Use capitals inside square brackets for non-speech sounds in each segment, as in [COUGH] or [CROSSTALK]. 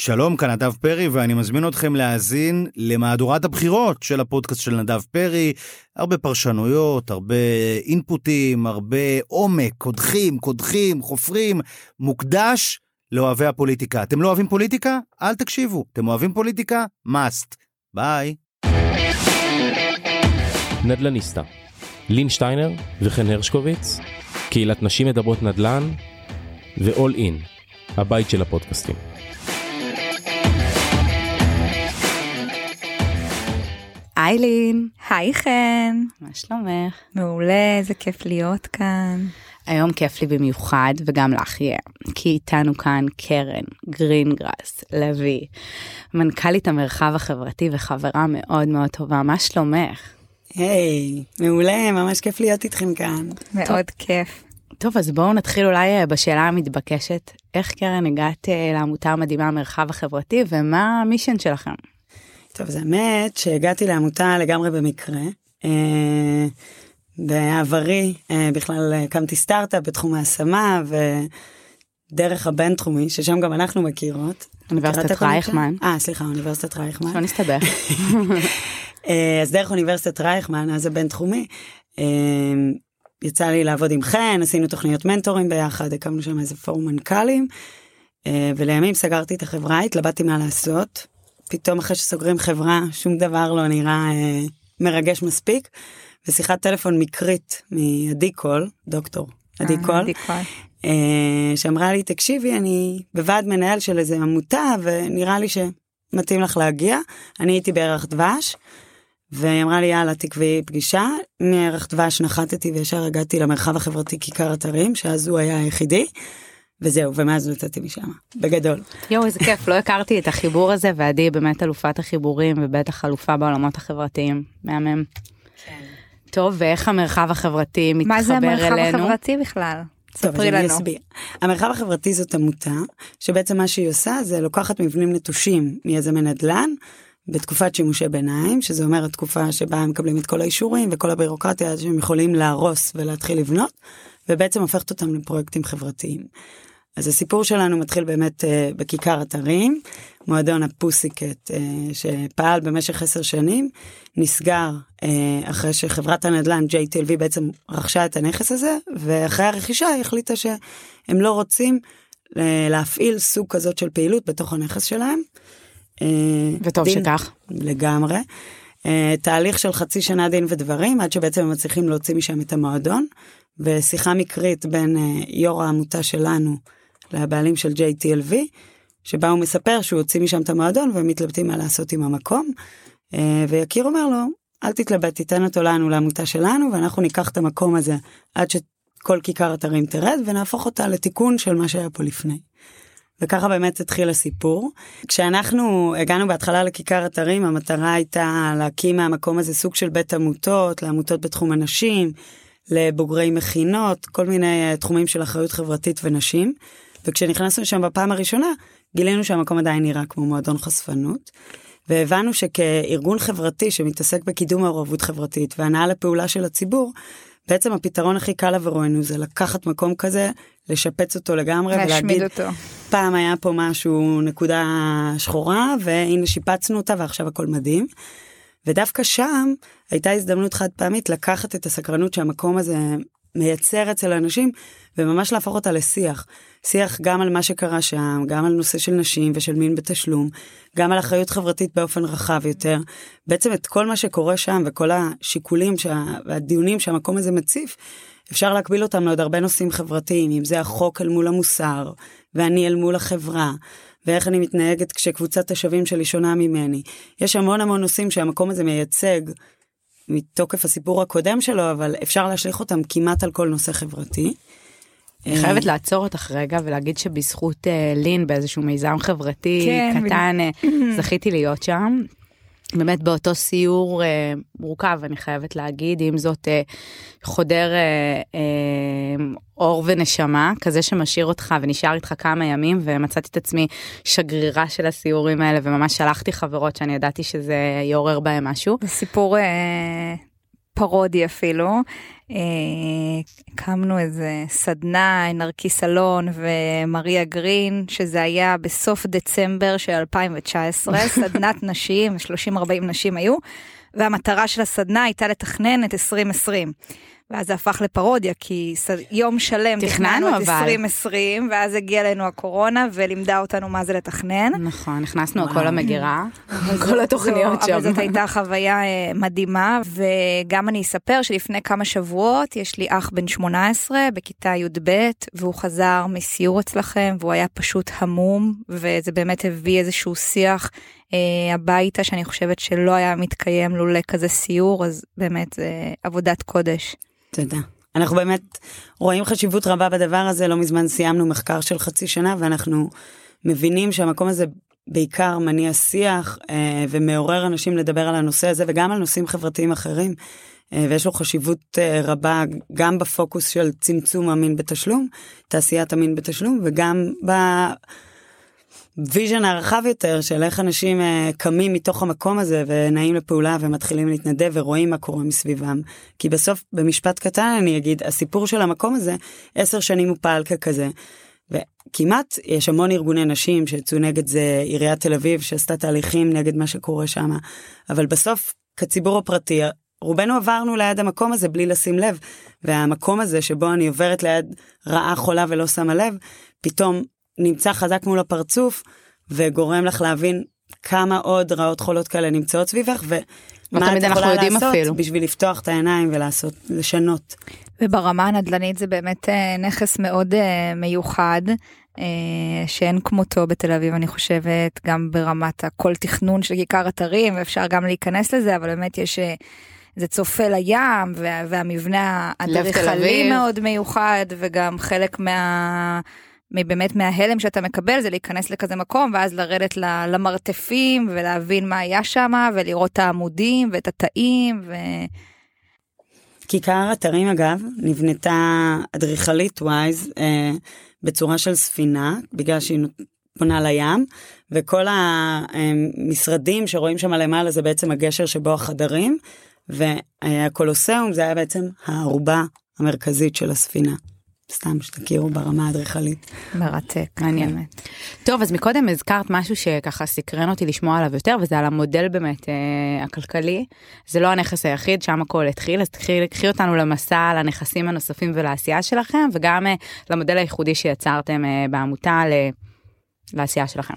שלום, כאן נדב פרי, ואני מזמין אתכם להאזין למהדורת הבחירות של הפודקאסט של נדב פרי. הרבה פרשנויות, הרבה אינפוטים, הרבה עומק, קודחים, קודחים, חופרים, מוקדש לאוהבי הפוליטיקה. אתם לא אוהבים פוליטיקה? אל תקשיבו. אתם אוהבים פוליטיקה? must. ביי. נדלניסטה, לין שטיינר וחן הרשקוביץ, קהילת נשים מדברות נדל"ן ו-all in, הבית של הפודקאסטים. איילין, היי חן, מה שלומך? מעולה, איזה כיף להיות כאן. היום כיף לי במיוחד, וגם לך יהיה, כי איתנו כאן קרן גרינגרס לוי, מנכ"לית המרחב החברתי וחברה מאוד מאוד טובה, מה שלומך? היי, hey, מעולה, ממש כיף להיות איתכם כאן. מאוד טוב. כיף. טוב, אז בואו נתחיל אולי אה, בשאלה המתבקשת, איך קרן הגעת אה, לעמותה המדהימה המרחב החברתי, ומה המישן שלכם? טוב, זה האמת שהגעתי לעמותה לגמרי במקרה. אה, בעברי בכלל הקמתי סטארט-אפ בתחום ההשמה ודרך הבינתחומי, ששם גם אנחנו מכירות. אוניברסיטת רייכמן. אה, סליחה, אוניברסיטת רייכמן. שלא נסתבך. אז דרך אוניברסיטת רייכמן, אז הבינתחומי, יצא לי לעבוד עם חן, עשינו תוכניות מנטורים ביחד, הקמנו שם איזה פורום מנכ"לים, ולימים סגרתי את החברה, התלבטתי מה לעשות. פתאום אחרי שסוגרים חברה, שום דבר לא נראה מרגש מספיק. ושיחת טלפון מקרית מעדי קול, דוקטור עדי קול, שאמרה לי, תקשיבי, אני בוועד מנהל של איזה עמותה, ונראה לי שמתאים לך להגיע. אני הייתי בערך דבש, והיא אמרה לי, יאללה, תקבעי פגישה. מערך דבש נחתתי וישר הגעתי למרחב החברתי כיכר אתרים, שאז הוא היה היחידי. וזהו, ומאז לא יצאתי משם, בגדול. יואו, איזה כיף, לא הכרתי את החיבור הזה, ועדי באמת אלופת החיבורים, ובטח אלופה בעולמות החברתיים, מהמם. כן. טוב, ואיך המרחב החברתי מתחבר אלינו? מה זה המרחב החברתי בכלל? טוב, אז אני אסביר. המרחב החברתי זאת עמותה, שבעצם מה שהיא עושה זה לוקחת מבנים נטושים מיזמי נדל"ן, בתקופת שימושי ביניים, שזה אומר התקופה שבה הם מקבלים את כל האישורים וכל הבירוקרטיה שהם יכולים להרוס ולהתחיל לבנות, ובעצם הופכת אותם לפרויקטים חברתיים. אז הסיפור שלנו מתחיל באמת uh, בכיכר אתרים, מועדון הפוסיקט uh, שפעל במשך עשר שנים, נסגר uh, אחרי שחברת הנדל"ן JTLV בעצם רכשה את הנכס הזה, ואחרי הרכישה היא החליטה שהם לא רוצים uh, להפעיל סוג כזאת של פעילות בתוך הנכס שלהם. Uh, וטוב דין, שכך. לגמרי. Uh, תהליך של חצי שנה דין ודברים, עד שבעצם הם מצליחים להוציא משם את המועדון, ושיחה מקרית בין uh, יו"ר העמותה שלנו, לבעלים של JTLV, שבה הוא מספר שהוא הוציא משם את המועדון והם מתלבטים מה לעשות עם המקום. אה, ויקיר אומר לו, אל תתלבט, תיתן אותו לנו לעמותה שלנו ואנחנו ניקח את המקום הזה עד שכל כיכר אתרים תרד ונהפוך אותה לתיקון של מה שהיה פה לפני. וככה באמת התחיל הסיפור. כשאנחנו הגענו בהתחלה לכיכר אתרים, המטרה הייתה להקים מהמקום הזה סוג של בית עמותות, לעמותות בתחום הנשים, לבוגרי מכינות, כל מיני תחומים של אחריות חברתית ונשים. וכשנכנסנו לשם בפעם הראשונה, גילינו שהמקום עדיין נראה כמו מועדון חשפנות. והבנו שכארגון חברתי שמתעסק בקידום מעורבות חברתית והנאה לפעולה של הציבור, בעצם הפתרון הכי קל עבורנו זה לקחת מקום כזה, לשפץ אותו לגמרי ולהגיד, אותו. פעם היה פה משהו, נקודה שחורה, והנה שיפצנו אותה ועכשיו הכל מדהים. ודווקא שם הייתה הזדמנות חד פעמית לקחת את הסקרנות שהמקום הזה מייצר אצל אנשים וממש להפוך אותה לשיח. שיח גם על מה שקרה שם, גם על נושא של נשים ושל מין בתשלום, גם על אחריות חברתית באופן רחב יותר. בעצם את כל מה שקורה שם וכל השיקולים שה... והדיונים שהמקום הזה מציף, אפשר להקביל אותם לעוד הרבה נושאים חברתיים, אם זה החוק אל מול המוסר, ואני אל מול החברה, ואיך אני מתנהגת כשקבוצת השווים שלי שונה ממני. יש המון המון נושאים שהמקום הזה מייצג מתוקף הסיפור הקודם שלו, אבל אפשר להשליך אותם כמעט על כל נושא חברתי. אני חייבת לעצור אותך רגע ולהגיד שבזכות אה, לין באיזשהו מיזם חברתי כן, קטן אה, [CLEARS THROAT] זכיתי להיות שם. באמת באותו סיור אה, מורכב אני חייבת להגיד עם זאת אה, חודר אה, אה, אור ונשמה כזה שמשאיר אותך ונשאר איתך כמה ימים ומצאתי את עצמי שגרירה של הסיורים האלה וממש שלחתי חברות שאני ידעתי שזה יעורר בהם משהו. סיפור אה, פרודי אפילו. אה, הקמנו איזה סדנה, נרקיס אלון ומריה גרין, שזה היה בסוף דצמבר של 2019, [LAUGHS] סדנת נשים, 30-40 נשים היו, והמטרה של הסדנה הייתה לתכנן את 2020. ואז זה הפך לפרודיה, כי יום שלם תכננו את 2020, ואז הגיעה אלינו הקורונה ולימדה אותנו מה זה לתכנן. נכון, נכנסנו הכל למגירה, כל התוכניות שם. אבל זאת הייתה חוויה אה, מדהימה, וגם אני אספר שלפני כמה שבועות יש לי אח בן 18 בכיתה י"ב, והוא חזר מסיור אצלכם, והוא היה פשוט המום, וזה באמת הביא איזשהו שיח אה, הביתה שאני חושבת שלא היה מתקיים לולא כזה סיור, אז באמת זה עבודת קודש. תודה. אנחנו באמת רואים חשיבות רבה בדבר הזה, לא מזמן סיימנו מחקר של חצי שנה ואנחנו מבינים שהמקום הזה בעיקר מניע שיח אה, ומעורר אנשים לדבר על הנושא הזה וגם על נושאים חברתיים אחרים. אה, ויש לו חשיבות אה, רבה גם בפוקוס של צמצום המין בתשלום, תעשיית המין בתשלום, וגם ב... ה vision הרחב יותר של איך אנשים uh, קמים מתוך המקום הזה ונעים לפעולה ומתחילים להתנדב ורואים מה קורה מסביבם. כי בסוף, במשפט קטן אני אגיד, הסיפור של המקום הזה, עשר שנים הוא פעל ככזה. וכמעט יש המון ארגוני נשים שיצאו נגד זה, עיריית תל אביב שעשתה תהליכים נגד מה שקורה שם, אבל בסוף, כציבור הפרטי, רובנו עברנו ליד המקום הזה בלי לשים לב, והמקום הזה שבו אני עוברת ליד רעה חולה ולא שמה לב, פתאום נמצא חזק מול הפרצוף וגורם לך להבין כמה עוד רעות חולות כאלה נמצאות סביבך ומה את יכולה לעשות אפילו. בשביל לפתוח את העיניים ולעשות, לשנות. וברמה הנדל"נית זה באמת אה, נכס מאוד אה, מיוחד. אה, שאין כמותו בתל אביב אני חושבת גם ברמת הכל תכנון של כיכר אתרים אפשר גם להיכנס לזה אבל באמת יש זה צופה לים וה, והמבנה האדריכלי מאוד מיוחד וגם חלק מה... באמת מההלם שאתה מקבל זה להיכנס לכזה מקום ואז לרדת למרתפים ולהבין מה היה שם ולראות את העמודים ואת התאים ו... כיכר אתרים אגב נבנתה אדריכלית ווייז אה, בצורה של ספינה בגלל שהיא פונה לים וכל המשרדים שרואים שם למעלה זה בעצם הגשר שבו החדרים והקולוסיאום זה היה בעצם הערובה המרכזית של הספינה. סתם שתכירו ברמה האדריכלית. מרתק, מעניין. טוב, אז מקודם הזכרת משהו שככה סקרן אותי לשמוע עליו יותר, וזה על המודל באמת אה, הכלכלי. זה לא הנכס היחיד, שם הכל התחיל, אז תקחי אותנו למסע לנכסים הנוספים ולעשייה שלכם, וגם אה, למודל הייחודי שיצרתם אה, בעמותה ל... לעשייה שלכם.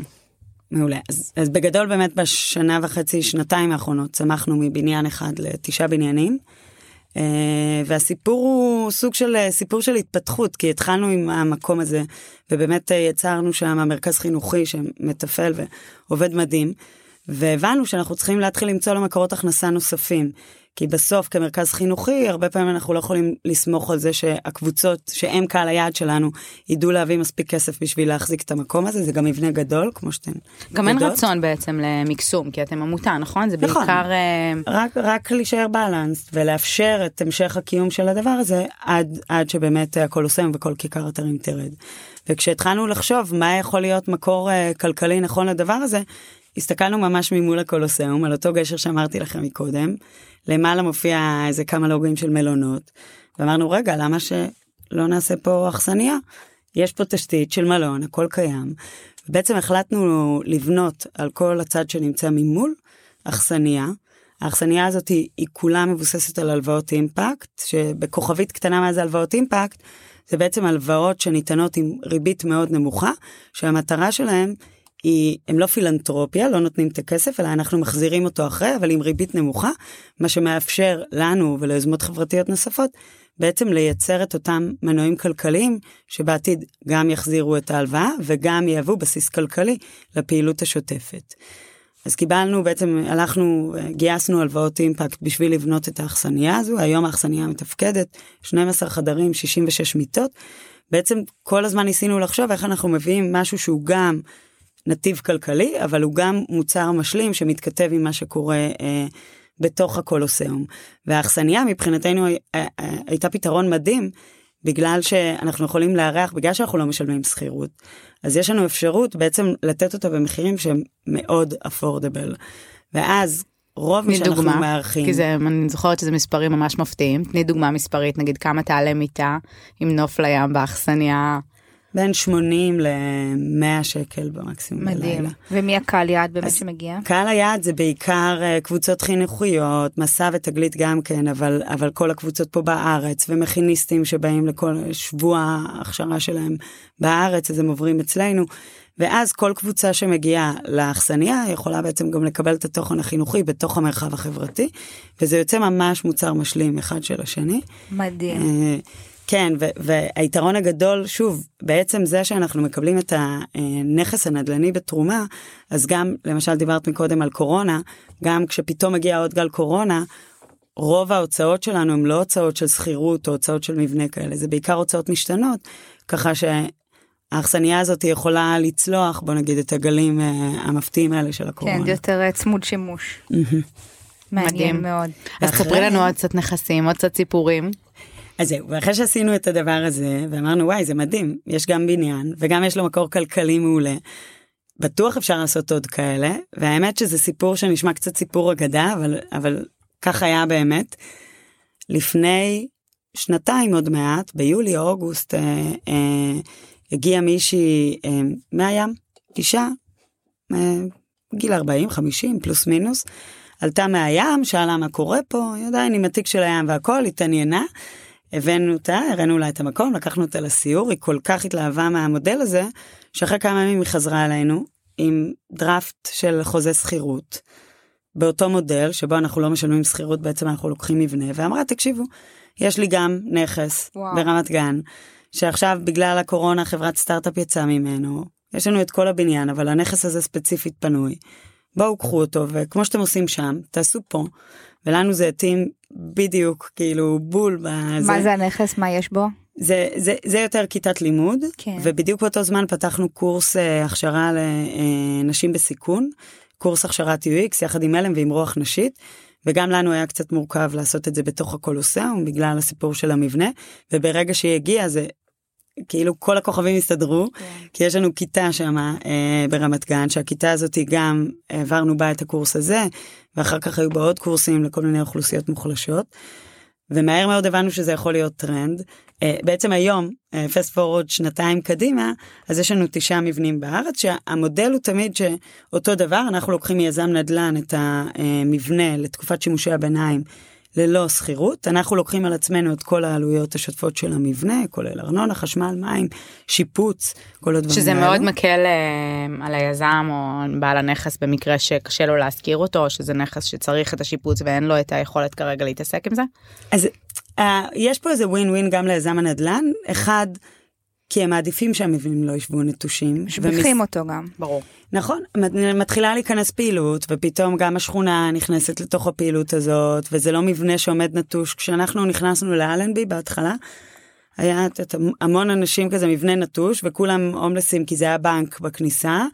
מעולה. אז, אז בגדול באמת בשנה וחצי, שנתיים האחרונות, צמחנו מבניין אחד לתשעה בניינים. אה, והסיפור הוא סוג של אה, סיפור של התפתחות כי התחלנו עם המקום הזה ובאמת אה, יצרנו שם מרכז חינוכי שמתפעל ועובד מדהים והבנו שאנחנו צריכים להתחיל למצוא למקורות הכנסה נוספים. כי בסוף כמרכז חינוכי הרבה פעמים אנחנו לא יכולים לסמוך על זה שהקבוצות שהם קהל היעד שלנו ידעו להביא מספיק כסף בשביל להחזיק את המקום הזה זה גם מבנה גדול כמו שאתם גם יודעות. אין רצון בעצם למקסום כי אתם עמותה נכון זה נכון. בעיקר אה, רק רק להישאר בלנס ולאפשר את המשך הקיום של הדבר הזה עד עד שבאמת הכל עושה וכל כיכר אתרים תרד. וכשהתחלנו לחשוב מה יכול להיות מקור uh, כלכלי נכון לדבר הזה הסתכלנו ממש ממול הקולוסיאום על אותו גשר שאמרתי לכם מקודם למעלה מופיע איזה כמה לוגוים של מלונות, ואמרנו רגע למה שלא נעשה פה אכסניה? יש פה תשתית של מלון, הכל קיים. בעצם החלטנו לבנות על כל הצד שנמצא ממול אכסניה. האכסניה הזאת היא, היא כולה מבוססת על הלוואות אימפקט, שבכוכבית קטנה מה זה הלוואות אימפקט, זה בעצם הלוואות שניתנות עם ריבית מאוד נמוכה, שהמטרה שלהם היא, הם לא פילנטרופיה, לא נותנים את הכסף, אלא אנחנו מחזירים אותו אחרי, אבל עם ריבית נמוכה, מה שמאפשר לנו וליוזמות חברתיות נוספות, בעצם לייצר את אותם מנועים כלכליים, שבעתיד גם יחזירו את ההלוואה וגם יהוו בסיס כלכלי לפעילות השוטפת. אז קיבלנו בעצם הלכנו גייסנו הלוואות אימפקט בשביל לבנות את האכסניה הזו היום האכסניה מתפקדת 12 חדרים 66 מיטות בעצם כל הזמן ניסינו לחשוב איך אנחנו מביאים משהו שהוא גם נתיב כלכלי, אבל הוא גם מוצר משלים שמתכתב עם מה שקורה אה, בתוך הקולוסיאום. והאכסניה מבחינתנו אה, אה, הייתה פתרון מדהים, בגלל שאנחנו יכולים לארח, בגלל שאנחנו לא משלמים שכירות, אז יש לנו אפשרות בעצם לתת אותה במחירים שהם מאוד אפורדבל. ואז רוב מי שאנחנו מארחים. כי זה, אני זוכרת שזה מספרים ממש מפתיעים. תני דוגמה מספרית, נגיד כמה תעלה מיטה עם נוף לים באכסניה. בין 80 ל-100 שקל במקסימום מדהים. בלילה. ומי הקהל יעד באמת שמגיע? קהל היעד זה בעיקר אה, קבוצות חינוכיות, מסע ותגלית גם כן, אבל, אבל כל הקבוצות פה בארץ, ומכיניסטים שבאים לכל שבוע ההכשרה שלהם בארץ, אז הם עוברים אצלנו. ואז כל קבוצה שמגיעה לאכסניה יכולה בעצם גם לקבל את התוכן החינוכי בתוך המרחב החברתי, וזה יוצא ממש מוצר משלים אחד של השני. מדהים. כן, והיתרון הגדול, שוב, בעצם זה שאנחנו מקבלים את הנכס הנדל"ני בתרומה, אז גם, למשל דיברת מקודם על קורונה, גם כשפתאום מגיע עוד גל קורונה, רוב ההוצאות שלנו הן לא הוצאות של שכירות או הוצאות של מבנה כאלה, זה בעיקר הוצאות משתנות, ככה שהאכסניה הזאת יכולה לצלוח, בוא נגיד, את הגלים אה, המפתיעים האלה של הקורונה. כן, זה יותר אה, צמוד שימוש. מעניין. מאוד. אז תספרי לנו עוד קצת נכסים, עוד קצת סיפורים. אז זהו, ואחרי שעשינו את הדבר הזה, ואמרנו, וואי, זה מדהים, יש גם בניין, וגם יש לו מקור כלכלי מעולה. בטוח אפשר לעשות עוד כאלה, והאמת שזה סיפור שנשמע קצת סיפור אגדה, אבל, אבל כך היה באמת. לפני שנתיים עוד מעט, ביולי או אוגוסט, אה, אה, הגיעה מישהי אה, מהים, אישה, אה, גיל 40, 50, פלוס מינוס, עלתה מהים, שאלה מה קורה פה, היא עדיין עם התיק של הים והכל, התעניינה. הבאנו אותה, הראינו לה את המקום, לקחנו אותה לסיור, היא כל כך התלהבה מהמודל הזה, שאחרי כמה ימים היא חזרה אלינו עם דראפט של חוזה שכירות, באותו מודל, שבו אנחנו לא משלמים שכירות, בעצם אנחנו לוקחים מבנה, ואמרה, תקשיבו, יש לי גם נכס וואו. ברמת גן, שעכשיו בגלל הקורונה חברת סטארט-אפ יצאה ממנו, יש לנו את כל הבניין, אבל הנכס הזה ספציפית פנוי. בואו קחו אותו, וכמו שאתם עושים שם, תעשו פה. ולנו זה התאים בדיוק, כאילו, בול בזה. מה זה הנכס? מה יש בו? זה, זה, זה יותר כיתת לימוד, כן. ובדיוק באותו זמן פתחנו קורס אה, הכשרה לנשים בסיכון, קורס הכשרת UX יחד עם אלם ועם רוח נשית, וגם לנו היה קצת מורכב לעשות את זה בתוך הקולוסיאום בגלל הסיפור של המבנה, וברגע שהיא הגיעה זה כאילו כל הכוכבים הסתדרו, כי יש לנו כיתה שם אה, ברמת גן, שהכיתה הזאת גם העברנו בה את הקורס הזה, ואחר כך היו בה עוד קורסים לכל מיני אוכלוסיות מוחלשות. ומהר מאוד הבנו שזה יכול להיות טרנד. Uh, בעצם היום, fast forward שנתיים קדימה, אז יש לנו תשעה מבנים בארץ, שהמודל הוא תמיד שאותו דבר, אנחנו לוקחים מיזם נדל"ן את המבנה לתקופת שימושי הביניים ללא שכירות, אנחנו לוקחים על עצמנו את כל העלויות השוטפות של המבנה, כולל ארנונה, חשמל, מים, שיפוץ, כל הדברים שזה האלו. מאוד מקל אה, על היזם או בעל הנכס במקרה שקשה לו להשכיר אותו, או שזה נכס שצריך את השיפוץ ואין לו את היכולת כרגע להתעסק עם זה. אז uh, יש פה איזה ווין ווין גם ליזם הנדל"ן, אחד, כי הם מעדיפים שהמבנים לא ישבו נטושים. משביחים אותו גם. ברור. נכון, מת- מתחילה להיכנס פעילות, ופתאום גם השכונה נכנסת לתוך הפעילות הזאת, וזה לא מבנה שעומד נטוש. כשאנחנו נכנסנו לאלנבי בהתחלה, היה את המון אנשים כזה מבנה נטוש, וכולם הומלסים כי זה היה בנק בכניסה,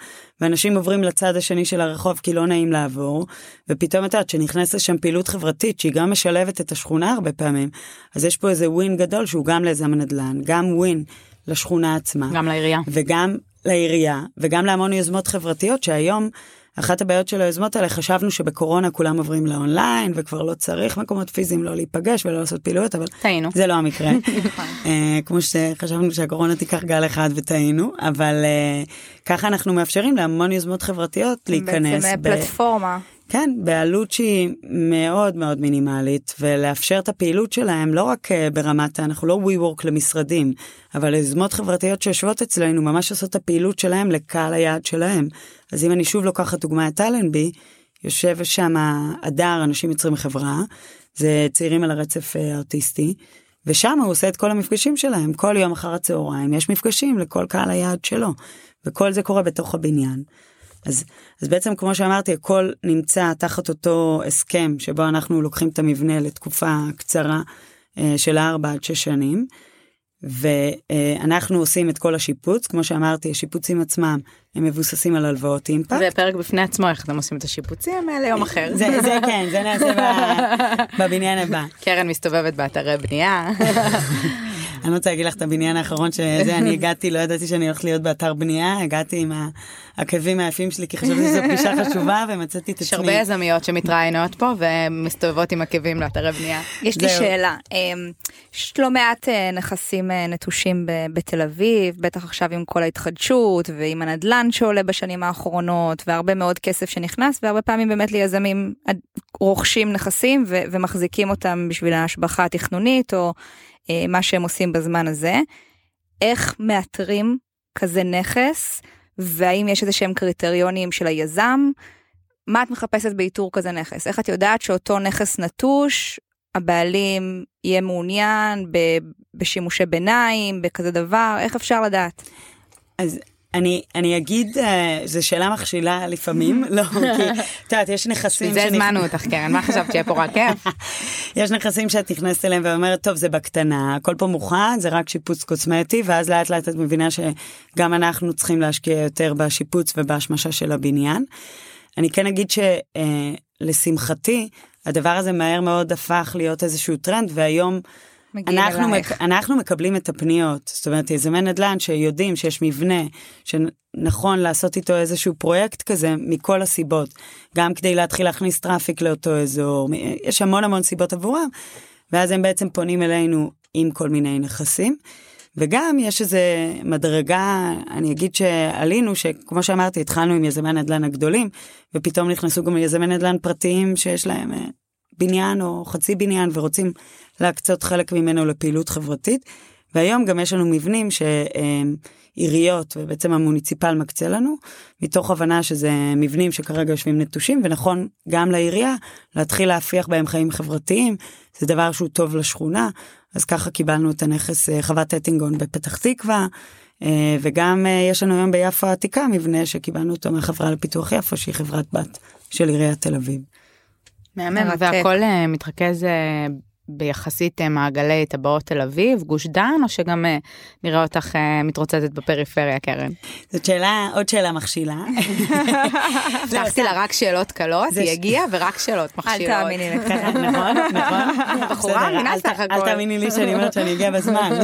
ואנשים עוברים לצד השני של הרחוב כי לא נעים לעבור, ופתאום את יודעת שנכנסת לשם פעילות חברתית שהיא גם משלבת את השכונה הרבה פעמים, אז יש פה איזה ווין גדול שהוא גם ליזם הנדל"ן, גם ווין לשכונה עצמה. גם לעירייה. וגם לעירייה, וגם להמון יוזמות חברתיות שהיום, אחת הבעיות של היוזמות האלה, חשבנו שבקורונה כולם עוברים לאונליין, וכבר לא צריך מקומות פיזיים לא להיפגש ולא לעשות פעילויות, אבל טעינו. זה לא המקרה. [LAUGHS] אה, כמו שחשבנו שהקורונה תיקח גל אחד וטעינו, אבל אה, ככה אנחנו מאפשרים להמון יוזמות חברתיות להיכנס. בעצם ב- אה, פלטפורמה. כן, בעלות שהיא מאוד מאוד מינימלית, ולאפשר את הפעילות שלהם לא רק אה, ברמת, אנחנו לא WeWork למשרדים, אבל יוזמות חברתיות שיושבות אצלנו ממש עושות את הפעילות שלהם לקהל היעד שלהם. אז אם אני שוב לוקחת דוגמא את אלנבי, יושב שם הדר, אנשים יוצרים חברה, זה צעירים על הרצף אה, האוטיסטי, ושם הוא עושה את כל המפגשים שלהם, כל יום אחר הצהריים יש מפגשים לכל קהל היעד שלו, וכל זה קורה בתוך הבניין. אז, אז בעצם כמו שאמרתי הכל נמצא תחת אותו הסכם שבו אנחנו לוקחים את המבנה לתקופה קצרה אה, של 4 עד 6 שנים. ואנחנו עושים את כל השיפוץ כמו שאמרתי השיפוצים עצמם הם מבוססים על הלוואות אימפקט. זה פרק בפני עצמו איך אתם עושים את השיפוצים האלה יום אחר. זה, זה כן זה נעשה [LAUGHS] בבניין הבא. קרן מסתובבת באתרי בנייה. [LAUGHS] אני רוצה להגיד לך את הבניין האחרון שזה, אני הגעתי, לא ידעתי שאני הולכת להיות באתר בנייה, הגעתי עם העקבים היפים שלי, כי חשבתי שזו פגישה חשובה, ומצאתי את עצמי. יש הרבה יזמיות שמתראיינות פה ומסתובבות עם עקבים לאתרי בנייה. יש לי שאלה, אמ, יש לא מעט אה, נכסים אה, נטושים בתל אביב, בטח עכשיו עם כל ההתחדשות ועם הנדלן שעולה בשנים האחרונות, והרבה מאוד כסף שנכנס, והרבה פעמים באמת ליזמים רוכשים נכסים ומחזיקים אותם בשביל ההשבחה התכנונית, או מה שהם עושים בזמן הזה. איך מאתרים כזה נכס, והאם יש איזה שהם קריטריונים של היזם? מה את מחפשת באיתור כזה נכס? איך את יודעת שאותו נכס נטוש, הבעלים יהיה מעוניין בשימושי ביניים, בכזה דבר? איך אפשר לדעת? אז אני, אני אגיד, uh, זו שאלה מכשילה לפעמים, [LAUGHS] לא, כי את יודעת, יש נכסים... בשביל זה הזמנו אותך, קרן, מה חשבת שיהיה פה רק כיף? [LAUGHS] יש נכסים שאת נכנסת אליהם ואומרת, טוב, זה בקטנה, הכל פה מוכן, זה רק שיפוץ קוסמטי, ואז לאט לאט את מבינה שגם אנחנו צריכים להשקיע יותר בשיפוץ ובהשמשה של הבניין. אני כן אגיד שלשמחתי, uh, הדבר הזה מהר מאוד הפך להיות איזשהו טרנד, והיום... אנחנו, מק, אנחנו מקבלים את הפניות, זאת אומרת יזמי נדל"ן שיודעים שיש מבנה שנכון לעשות איתו איזשהו פרויקט כזה מכל הסיבות, גם כדי להתחיל להכניס traffic לאותו אזור, יש המון המון סיבות עבורם, ואז הם בעצם פונים אלינו עם כל מיני נכסים. וגם יש איזה מדרגה, אני אגיד שעלינו, שכמו שאמרתי, התחלנו עם יזמי נדל"ן הגדולים, ופתאום נכנסו גם יזמי נדל"ן פרטיים שיש להם אה, בניין או חצי בניין ורוצים להקצות חלק ממנו לפעילות חברתית. והיום גם יש לנו מבנים שעיריות ובעצם ה municipal מקצה לנו, מתוך הבנה שזה מבנים שכרגע יושבים נטושים, ונכון גם לעירייה להתחיל להפיח בהם חיים חברתיים, זה דבר שהוא טוב לשכונה, אז ככה קיבלנו את הנכס אה, חוות אטינגון בפתח תקווה, אה, וגם אה, יש לנו היום ביפו העתיקה מבנה שקיבלנו אותו מהחברה לפיתוח יפו, שהיא חברת בת של עיריית תל אביב. מהמם, והכל מתרכז ביחסית אה, מעגלי טבעות תל אביב, גוש דן, או שגם אה, נראה אותך אה, מתרוצצת בפריפריה, קרן? זאת שאלה, עוד שאלה מכשילה. [LAUGHS] הבטחתי לה רק שאלות קלות, היא הגיעה ורק שאלות מכשילות. אל תאמיני לי, [LAUGHS] נכון, נכון. בחורה, מבינה סך הכל. אל תאמיני לי שאני אומרת שאני אגיע בזמן.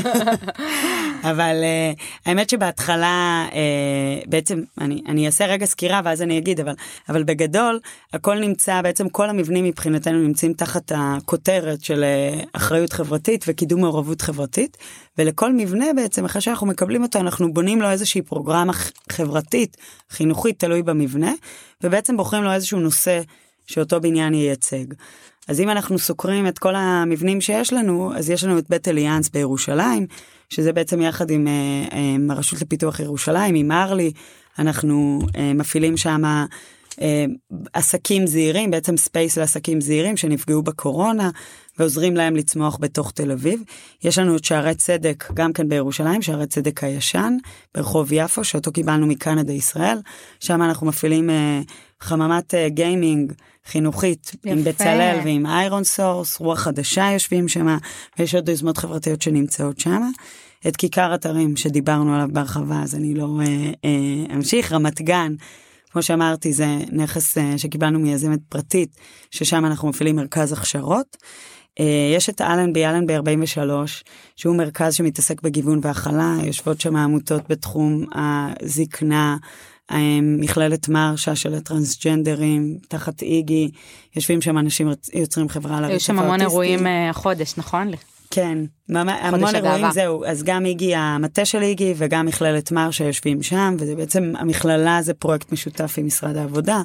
[LAUGHS] אבל האמת שבהתחלה, בעצם, אני אעשה רגע סקירה ואז אני אגיד, אבל בגדול, הכל נמצא, בעצם כל המבנים מבחינתנו נמצאים תחת הכותרת של אחריות חברתית וקידום מעורבות חברתית, ולכל מבנה בעצם, אחרי שאנחנו מקבלים אותו, אנחנו בונים לו איזושהי פרוגרמה חברתית, חינוכית, תלוי במבנה, ובעצם בוחרים לו איזשהו נושא שאותו בניין ייצג. אז אם אנחנו סוקרים את כל המבנים שיש לנו, אז יש לנו את בית אליאנס בירושלים, שזה בעצם יחד עם, אה, עם הרשות לפיתוח ירושלים, עם ארלי, אנחנו אה, מפעילים שם אה, עסקים זעירים, בעצם space לעסקים זעירים שנפגעו בקורונה ועוזרים להם לצמוח בתוך תל אביב. יש לנו את שערי צדק גם כן בירושלים, שערי צדק הישן ברחוב יפו, שאותו קיבלנו מקנדה ישראל, שם אנחנו מפעילים אה, חממת אה, גיימינג חינוכית יפה. עם בצלאל ועם ironSource, רוח חדשה יושבים שם, ויש עוד יוזמות חברתיות שנמצאות שם. את כיכר אתרים שדיברנו עליו בהרחבה, אז אני לא אה, אה, אמשיך, רמת גן. כמו שאמרתי, זה נכס אה, שקיבלנו מיזמת פרטית, ששם אנחנו מפעילים מרכז הכשרות. אה, יש את אלנבי, אלנבי 43, שהוא מרכז שמתעסק בגיוון והכלה, יושבות שם עמותות בתחום הזקנה, אה, מכללת מרשה של הטרנסג'נדרים, תחת איגי, יושבים שם אנשים יוצרים חברה לרצף האוטיסטי. יש שם המון אירועים החודש, נכון? כן, המון אירועים זהו, אז גם איגי, המטה של איגי וגם מכללת מר שיושבים שם, וזה בעצם, המכללה זה פרויקט משותף עם משרד העבודה,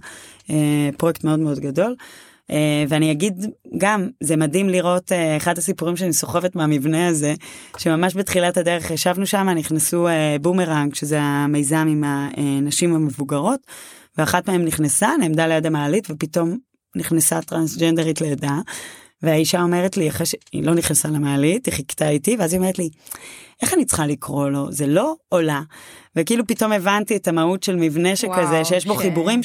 אה, פרויקט מאוד מאוד גדול. אה, ואני אגיד גם, זה מדהים לראות אה, אחד הסיפורים שאני סוחבת מהמבנה הזה, שממש בתחילת הדרך ישבנו שם, נכנסו בומרנג, שזה המיזם עם הנשים המבוגרות, ואחת מהן נכנסה, נעמדה ליד המעלית, ופתאום נכנסה טרנסג'נדרית לידה. והאישה אומרת לי, אחרי שהיא לא נכנסה למעלית, היא חיכתה איתי, ואז היא אומרת לי, איך אני צריכה לקרוא לו? זה לא עולה. וכאילו פתאום הבנתי את המהות של מבנה שכזה, וואו, שיש בו ש... חיבורים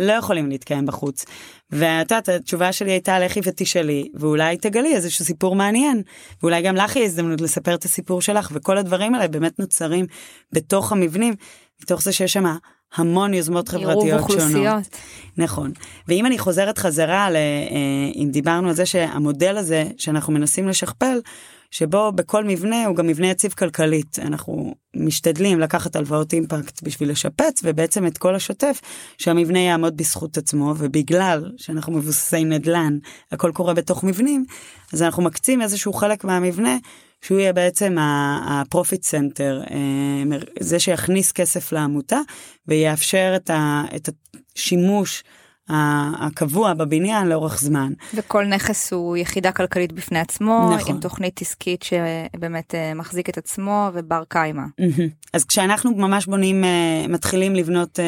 שלא יכולים להתקיים בחוץ. ואת יודעת, התשובה שלי הייתה, לכי ותשאלי, ואולי תגלי איזשהו סיפור מעניין. ואולי גם לך יהיה הזדמנות לספר את הסיפור שלך, וכל הדברים האלה באמת נוצרים בתוך המבנים, מתוך זה שיש שם המון יוזמות חברתיות שונות. נכון. ואם אני חוזרת חזרה, ל, אה, אם דיברנו על זה שהמודל הזה שאנחנו מנסים לשכפל, שבו בכל מבנה הוא גם מבנה יציב כלכלית. אנחנו משתדלים לקחת הלוואות impact בשביל לשפץ, ובעצם את כל השוטף, שהמבנה יעמוד בזכות עצמו, ובגלל שאנחנו מבוססי נדל"ן, הכל קורה בתוך מבנים, אז אנחנו מקצים איזשהו חלק מהמבנה שהוא יהיה בעצם ה profit center, אה, זה שיכניס כסף לעמותה ויאפשר את, השימוש הקבוע בבניין לאורך זמן. וכל נכס הוא יחידה כלכלית בפני עצמו, נכון. עם תוכנית עסקית שבאמת אה, מחזיק את עצמו ובר קיימא. אז כשאנחנו ממש בונים, אה, מתחילים לבנות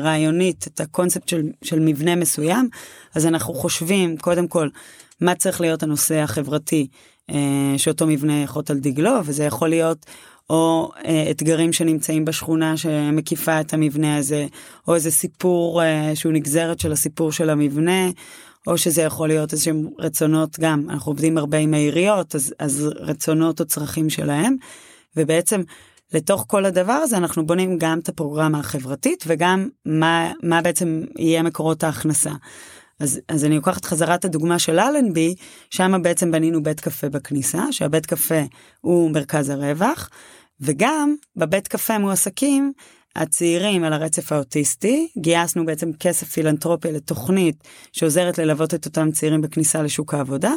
רעיונית את הקונספט של, של מבנה מסוים, אז אנחנו חושבים קודם כל מה צריך להיות הנושא החברתי אה, שאותו מבנה יחוט על דגלו, וזה יכול להיות או אה, אתגרים שנמצאים בשכונה שמקיפה את המבנה הזה, או איזה סיפור אה, שהוא נגזרת של הסיפור של המבנה, או שזה יכול להיות איזשהם רצונות גם, אנחנו עובדים הרבה עם העיריות, אז, אז רצונות או צרכים שלהם, ובעצם לתוך כל הדבר הזה אנחנו בונים גם את הפרוגרמה החברתית וגם מה, מה בעצם יהיה מקורות ההכנסה. אז, אז אני לוקחת חזרה את הדוגמה של אלנבי, שם בעצם בנינו בית קפה בכניסה, שהבית קפה הוא מרכז הרווח, וגם בבית קפה מועסקים הצעירים על הרצף האוטיסטי, גייסנו בעצם כסף פילנטרופי לתוכנית שעוזרת ללוות את אותם צעירים בכניסה לשוק העבודה,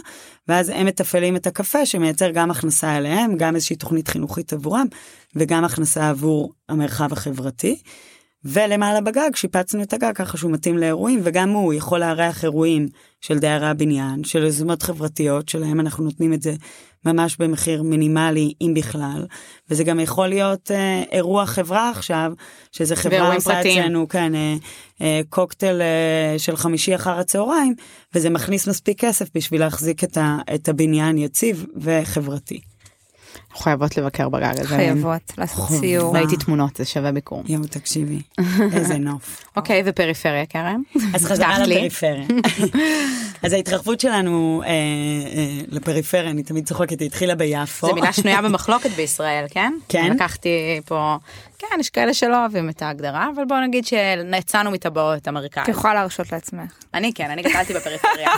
ואז הם מתפעלים את הקפה שמייצר גם הכנסה אליהם, גם איזושהי תוכנית חינוכית עבורם, וגם הכנסה עבור המרחב החברתי. ולמעלה בגג שיפצנו את הגג ככה שהוא מתאים לאירועים, וגם הוא יכול לארח אירועים של דיירי הבניין, של יוזמות חברתיות, שלהם אנחנו נותנים את זה ממש במחיר מינימלי, אם בכלל. וזה גם יכול להיות אה, אירוע חברה עכשיו, שזה חברה עושה אצלנו, כן, אה, אה, קוקטייל אה, של חמישי אחר הצהריים, וזה מכניס מספיק כסף בשביל להחזיק את, ה, את הבניין יציב וחברתי. חייבות לבקר בגג הזה. חייבות לעשות סיור. ראיתי תמונות, זה שווה ביקור. יואו, תקשיבי, [LAUGHS] איזה נוף. אוקיי, ופריפריה, קרן? אז חזרה לפריפריה. [LAUGHS] אז ההתרחבות שלנו אה, אה, לפריפריה, אני תמיד צוחקת, היא התחילה ביפו. זו מילה שנויה [LAUGHS] במחלוקת בישראל, כן? כן. לקחתי פה, כן, יש כאלה שלא אוהבים את ההגדרה, אבל בוא נגיד שיצאנו מטבעות אמריקאיות. את יכולה להרשות לעצמך. אני כן, אני גדלתי בפריפריה.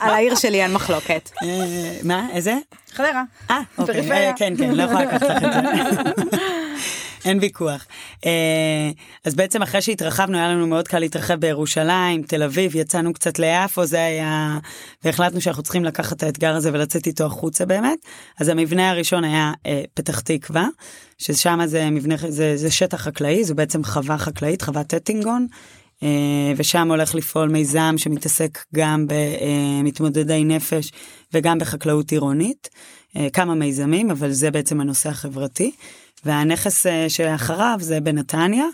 על העיר שלי אין מחלוקת. אה, מה, איזה? חדרה. אה, אוקיי, כן, כן, לא יכולה לקחת לך את זה. [LAUGHS] אין ויכוח. אה, אז בעצם אחרי שהתרחבנו היה לנו מאוד קל להתרחב בירושלים, תל אביב, יצאנו קצת ליפו, זה היה, והחלטנו שאנחנו צריכים לקחת את האתגר הזה ולצאת איתו החוצה באמת. אז המבנה הראשון היה אה, פתח תקווה, ששם זה מבנה, זה, זה שטח חקלאי, זו בעצם חווה חקלאית, חוות טטינגון. Uh, ושם הולך לפעול מיזם שמתעסק גם במתמודדי נפש וגם בחקלאות עירונית. Uh, כמה מיזמים, אבל זה בעצם הנושא החברתי. והנכס אה, שאחריו זה בנתניה,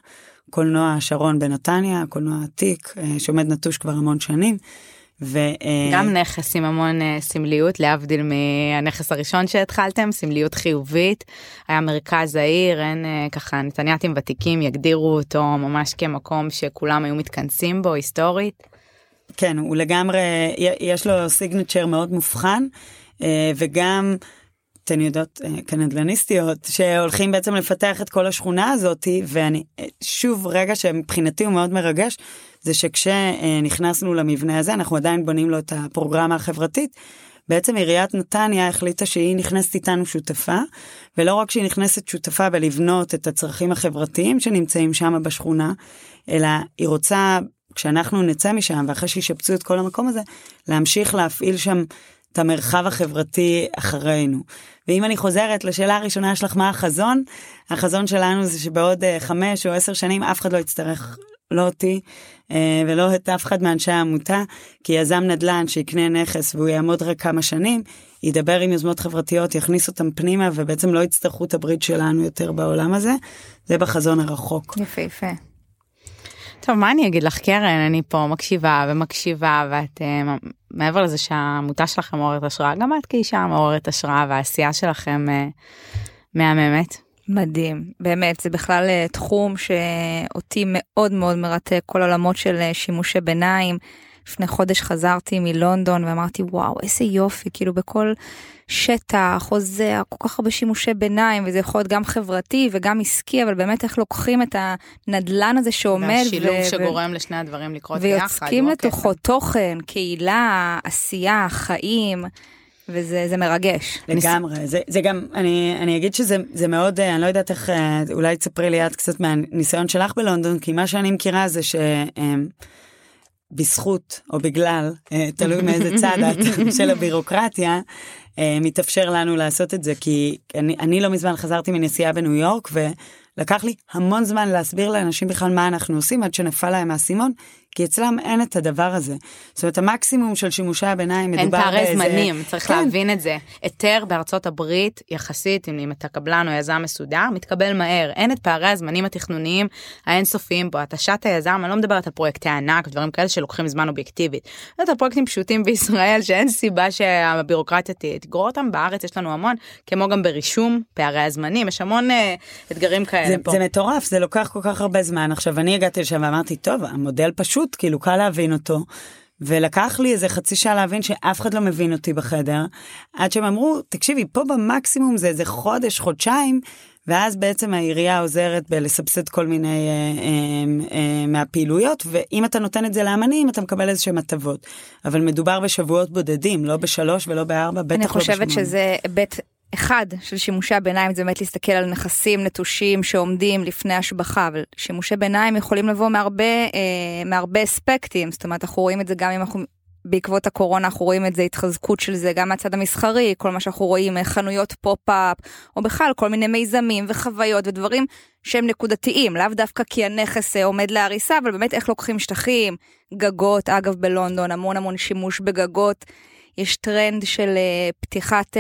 קולנוע השרון בנתניה, קולנוע עתיק, אה, שעומד נטוש כבר המון שנים. ו... אה, גם נכס עם המון סמליות, להבדיל מהנכס הראשון שהתחלתם, סמליות חיובית. היה מרכז העיר, אין ככה נתניאתים ותיקים יגדירו אותו ממש כמקום שכולם היו מתכנסים בו היסטורית. כן, הוא לגמרי, יש לו סיגנצ'ר מאוד מובחן, וגם אתן יודעות, אה, כנדלניסטיות, שהולכים בעצם לפתח את כל השכונה הזאתי, ואני, אה, שוב, רגע שמבחינתי הוא מאוד מרגש, זה שכשנכנסנו למבנה הזה, אנחנו עדיין בונים לו את הפרוגרמה החברתית. בעצם עיריית נתניה החליטה שהיא נכנסת איתנו שותפה, ולא רק שהיא נכנסת שותפה בלבנות את הצרכים החברתיים שנמצאים שם בשכונה, אלא היא רוצה, כשאנחנו נצא משם, ואחרי שישפצו את כל המקום הזה, להמשיך להפעיל שם את המרחב החברתי אחרינו. ואם אני חוזרת לשאלה הראשונה שלך, מה החזון? החזון שלנו זה שבעוד uh, חמש או עשר שנים אף אחד לא יצטרך, לא אותי uh, ולא את אף אחד מאנשי העמותה, כי יזם נדל"ן שיקנה נכס והוא יעמוד רק כמה שנים, ידבר עם יוזמות חברתיות, יכניס אותם פנימה ובעצם לא יצטרכו את הברית שלנו יותר בעולם הזה. זה בחזון הרחוק. יפה יפה. טוב, מה אני אגיד לך, קרן? אני פה מקשיבה ומקשיבה, ואת, uh, מעבר לזה שהעמותה שלכם מעוררת השראה, גם את כאישה מעוררת השראה, והעשייה שלכם uh, מהממת. מדהים, באמת, זה בכלל uh, תחום שאותי מאוד מאוד מרתק, כל עולמות של שימושי ביניים. לפני חודש חזרתי מלונדון ואמרתי, וואו, איזה יופי, כאילו בכל שטח, או זה, כל כך הרבה שימושי ביניים, וזה יכול להיות גם חברתי וגם עסקי, אבל באמת איך לוקחים את הנדלן הזה שעומד. והשילוב ו- שגורם ו- לשני הדברים לקרות ביחד. ויוצקים לתוכו כסף. תוכן, קהילה, עשייה, חיים. וזה מרגש. לגמרי, זה, זה גם, אני, אני אגיד שזה מאוד, אני לא יודעת איך, אולי תספרי לי את קצת מהניסיון שלך בלונדון, כי מה שאני מכירה זה ש... בזכות או בגלל, תלוי מאיזה צד את [LAUGHS] של הבירוקרטיה, מתאפשר לנו לעשות את זה, כי אני, אני לא מזמן חזרתי מנסיעה בניו יורק, ולקח לי המון זמן להסביר לאנשים בכלל מה אנחנו עושים, עד שנפל להם האסימון, כי אצלם אין את הדבר הזה. זאת אומרת, המקסימום של שימושי הביניים מדובר באיזה... אין פערי זמנים, צריך כן. להבין את זה. היתר בארצות הברית, יחסית, אם אתה קבלן או יזם מסודר, מתקבל מהר. אין את פערי הזמנים התכנוניים האינסופיים בו. התשת היזם, אני לא מדברת על פרויקטי ענק, דברים כאלה שלוקחים זמן אובייקטיבית. זאת פרויקטים פשוטים בישראל, שאין סיבה שהבירוקרטיה תגרור אותם. בארץ יש לנו המון, כמו גם ברישום, פערי הזמנים, יש המון uh, אתגרים כאלה זה, פה. זה מטורף, זה לוקח כל כך הרבה זמן. עכשיו, אני הגעתי לשם ואמרתי, טוב, המודל פשוט. פשוט, כאילו קל להבין אותו. ולקח לי איזה חצי שעה להבין שאף אחד לא מבין אותי בחדר, עד שהם אמרו, תקשיבי, פה במקסימום זה איזה חודש, חודשיים, ואז בעצם העירייה עוזרת בלסבסד כל מיני אה, אה, אה, מהפעילויות, ואם אתה נותן את זה לאמנים, אתה מקבל איזה שהם הטבות. אבל מדובר בשבועות בודדים, לא בשלוש ולא בארבע, בטח לא בשמונה. אני חושבת שזה היבט אחד של שימושי הביניים זה באמת להסתכל על נכסים נטושים שעומדים לפני השבחה, אבל שימושי ביניים יכולים לבוא מהרבה, אה, מהרבה אספקטים, זאת אומרת אנחנו רואים את זה גם אם אנחנו בעקבות הקורונה אנחנו רואים את זה התחזקות של זה גם מהצד המסחרי כל מה שאנחנו רואים אה, חנויות פופ-אפ או בכלל כל מיני מיזמים וחוויות ודברים שהם נקודתיים. לאו דווקא כי הנכס אה, עומד להריסה אבל באמת איך לוקחים שטחים גגות אגב בלונדון המון המון שימוש בגגות. יש טרנד של אה, פתיחת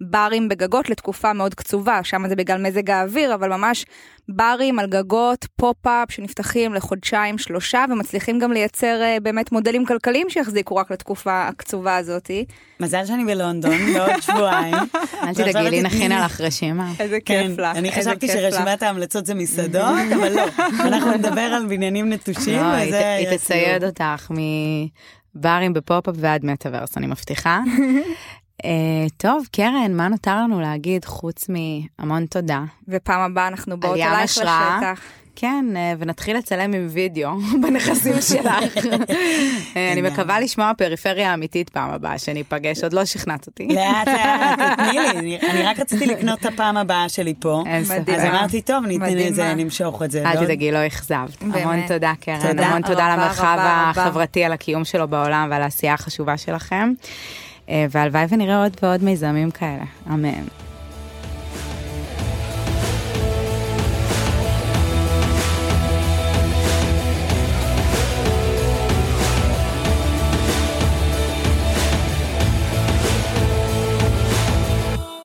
ברים בגגות לתקופה מאוד קצובה, שם זה בגלל מזג האוויר, אבל ממש ברים על גגות, פופ-אפ שנפתחים לחודשיים שלושה ומצליחים גם לייצר uh, באמת מודלים כלכליים שיחזיקו רק לתקופה הקצובה הזאתי. מזל שאני בלונדון [LAUGHS] בעוד שבועיים. אל תדאגי לי נכין לך רשימה. איזה כיף לך. אני חשבתי שרשימת ההמלצות זה מסעדות, אבל לא, אנחנו נדבר על בניינים נטושים. לא, היא תצייד אותך מברים ב pop-up ועד מטאוורס, אני מבטיחה. [LAUGHS] אה, טוב, קרן, מה נותר לנו להגיד חוץ מהמון תודה. ופעם הבאה אנחנו באות אלייך לשטח. כן, אה, ונתחיל לצלם עם וידאו [LAUGHS] בנכסים [LAUGHS] שלך. אה, אני מקווה לשמוע פריפריה אמיתית פעם הבאה, שניפגש, עוד לא שכנעת אותי. לאט לאט, תתני לי, אני רק רציתי [LAUGHS] לקנות את הפעם הבאה שלי פה. אז אמרתי, טוב, ניתן לזה, נמשוך את זה. אל תדאגי, לא אכזבת. המון תודה, קרן. המון תודה למרחב החברתי, על הקיום שלו בעולם ועל העשייה החשובה שלכם. והלוואי ונראה עוד ועוד מיזמים כאלה, אמן.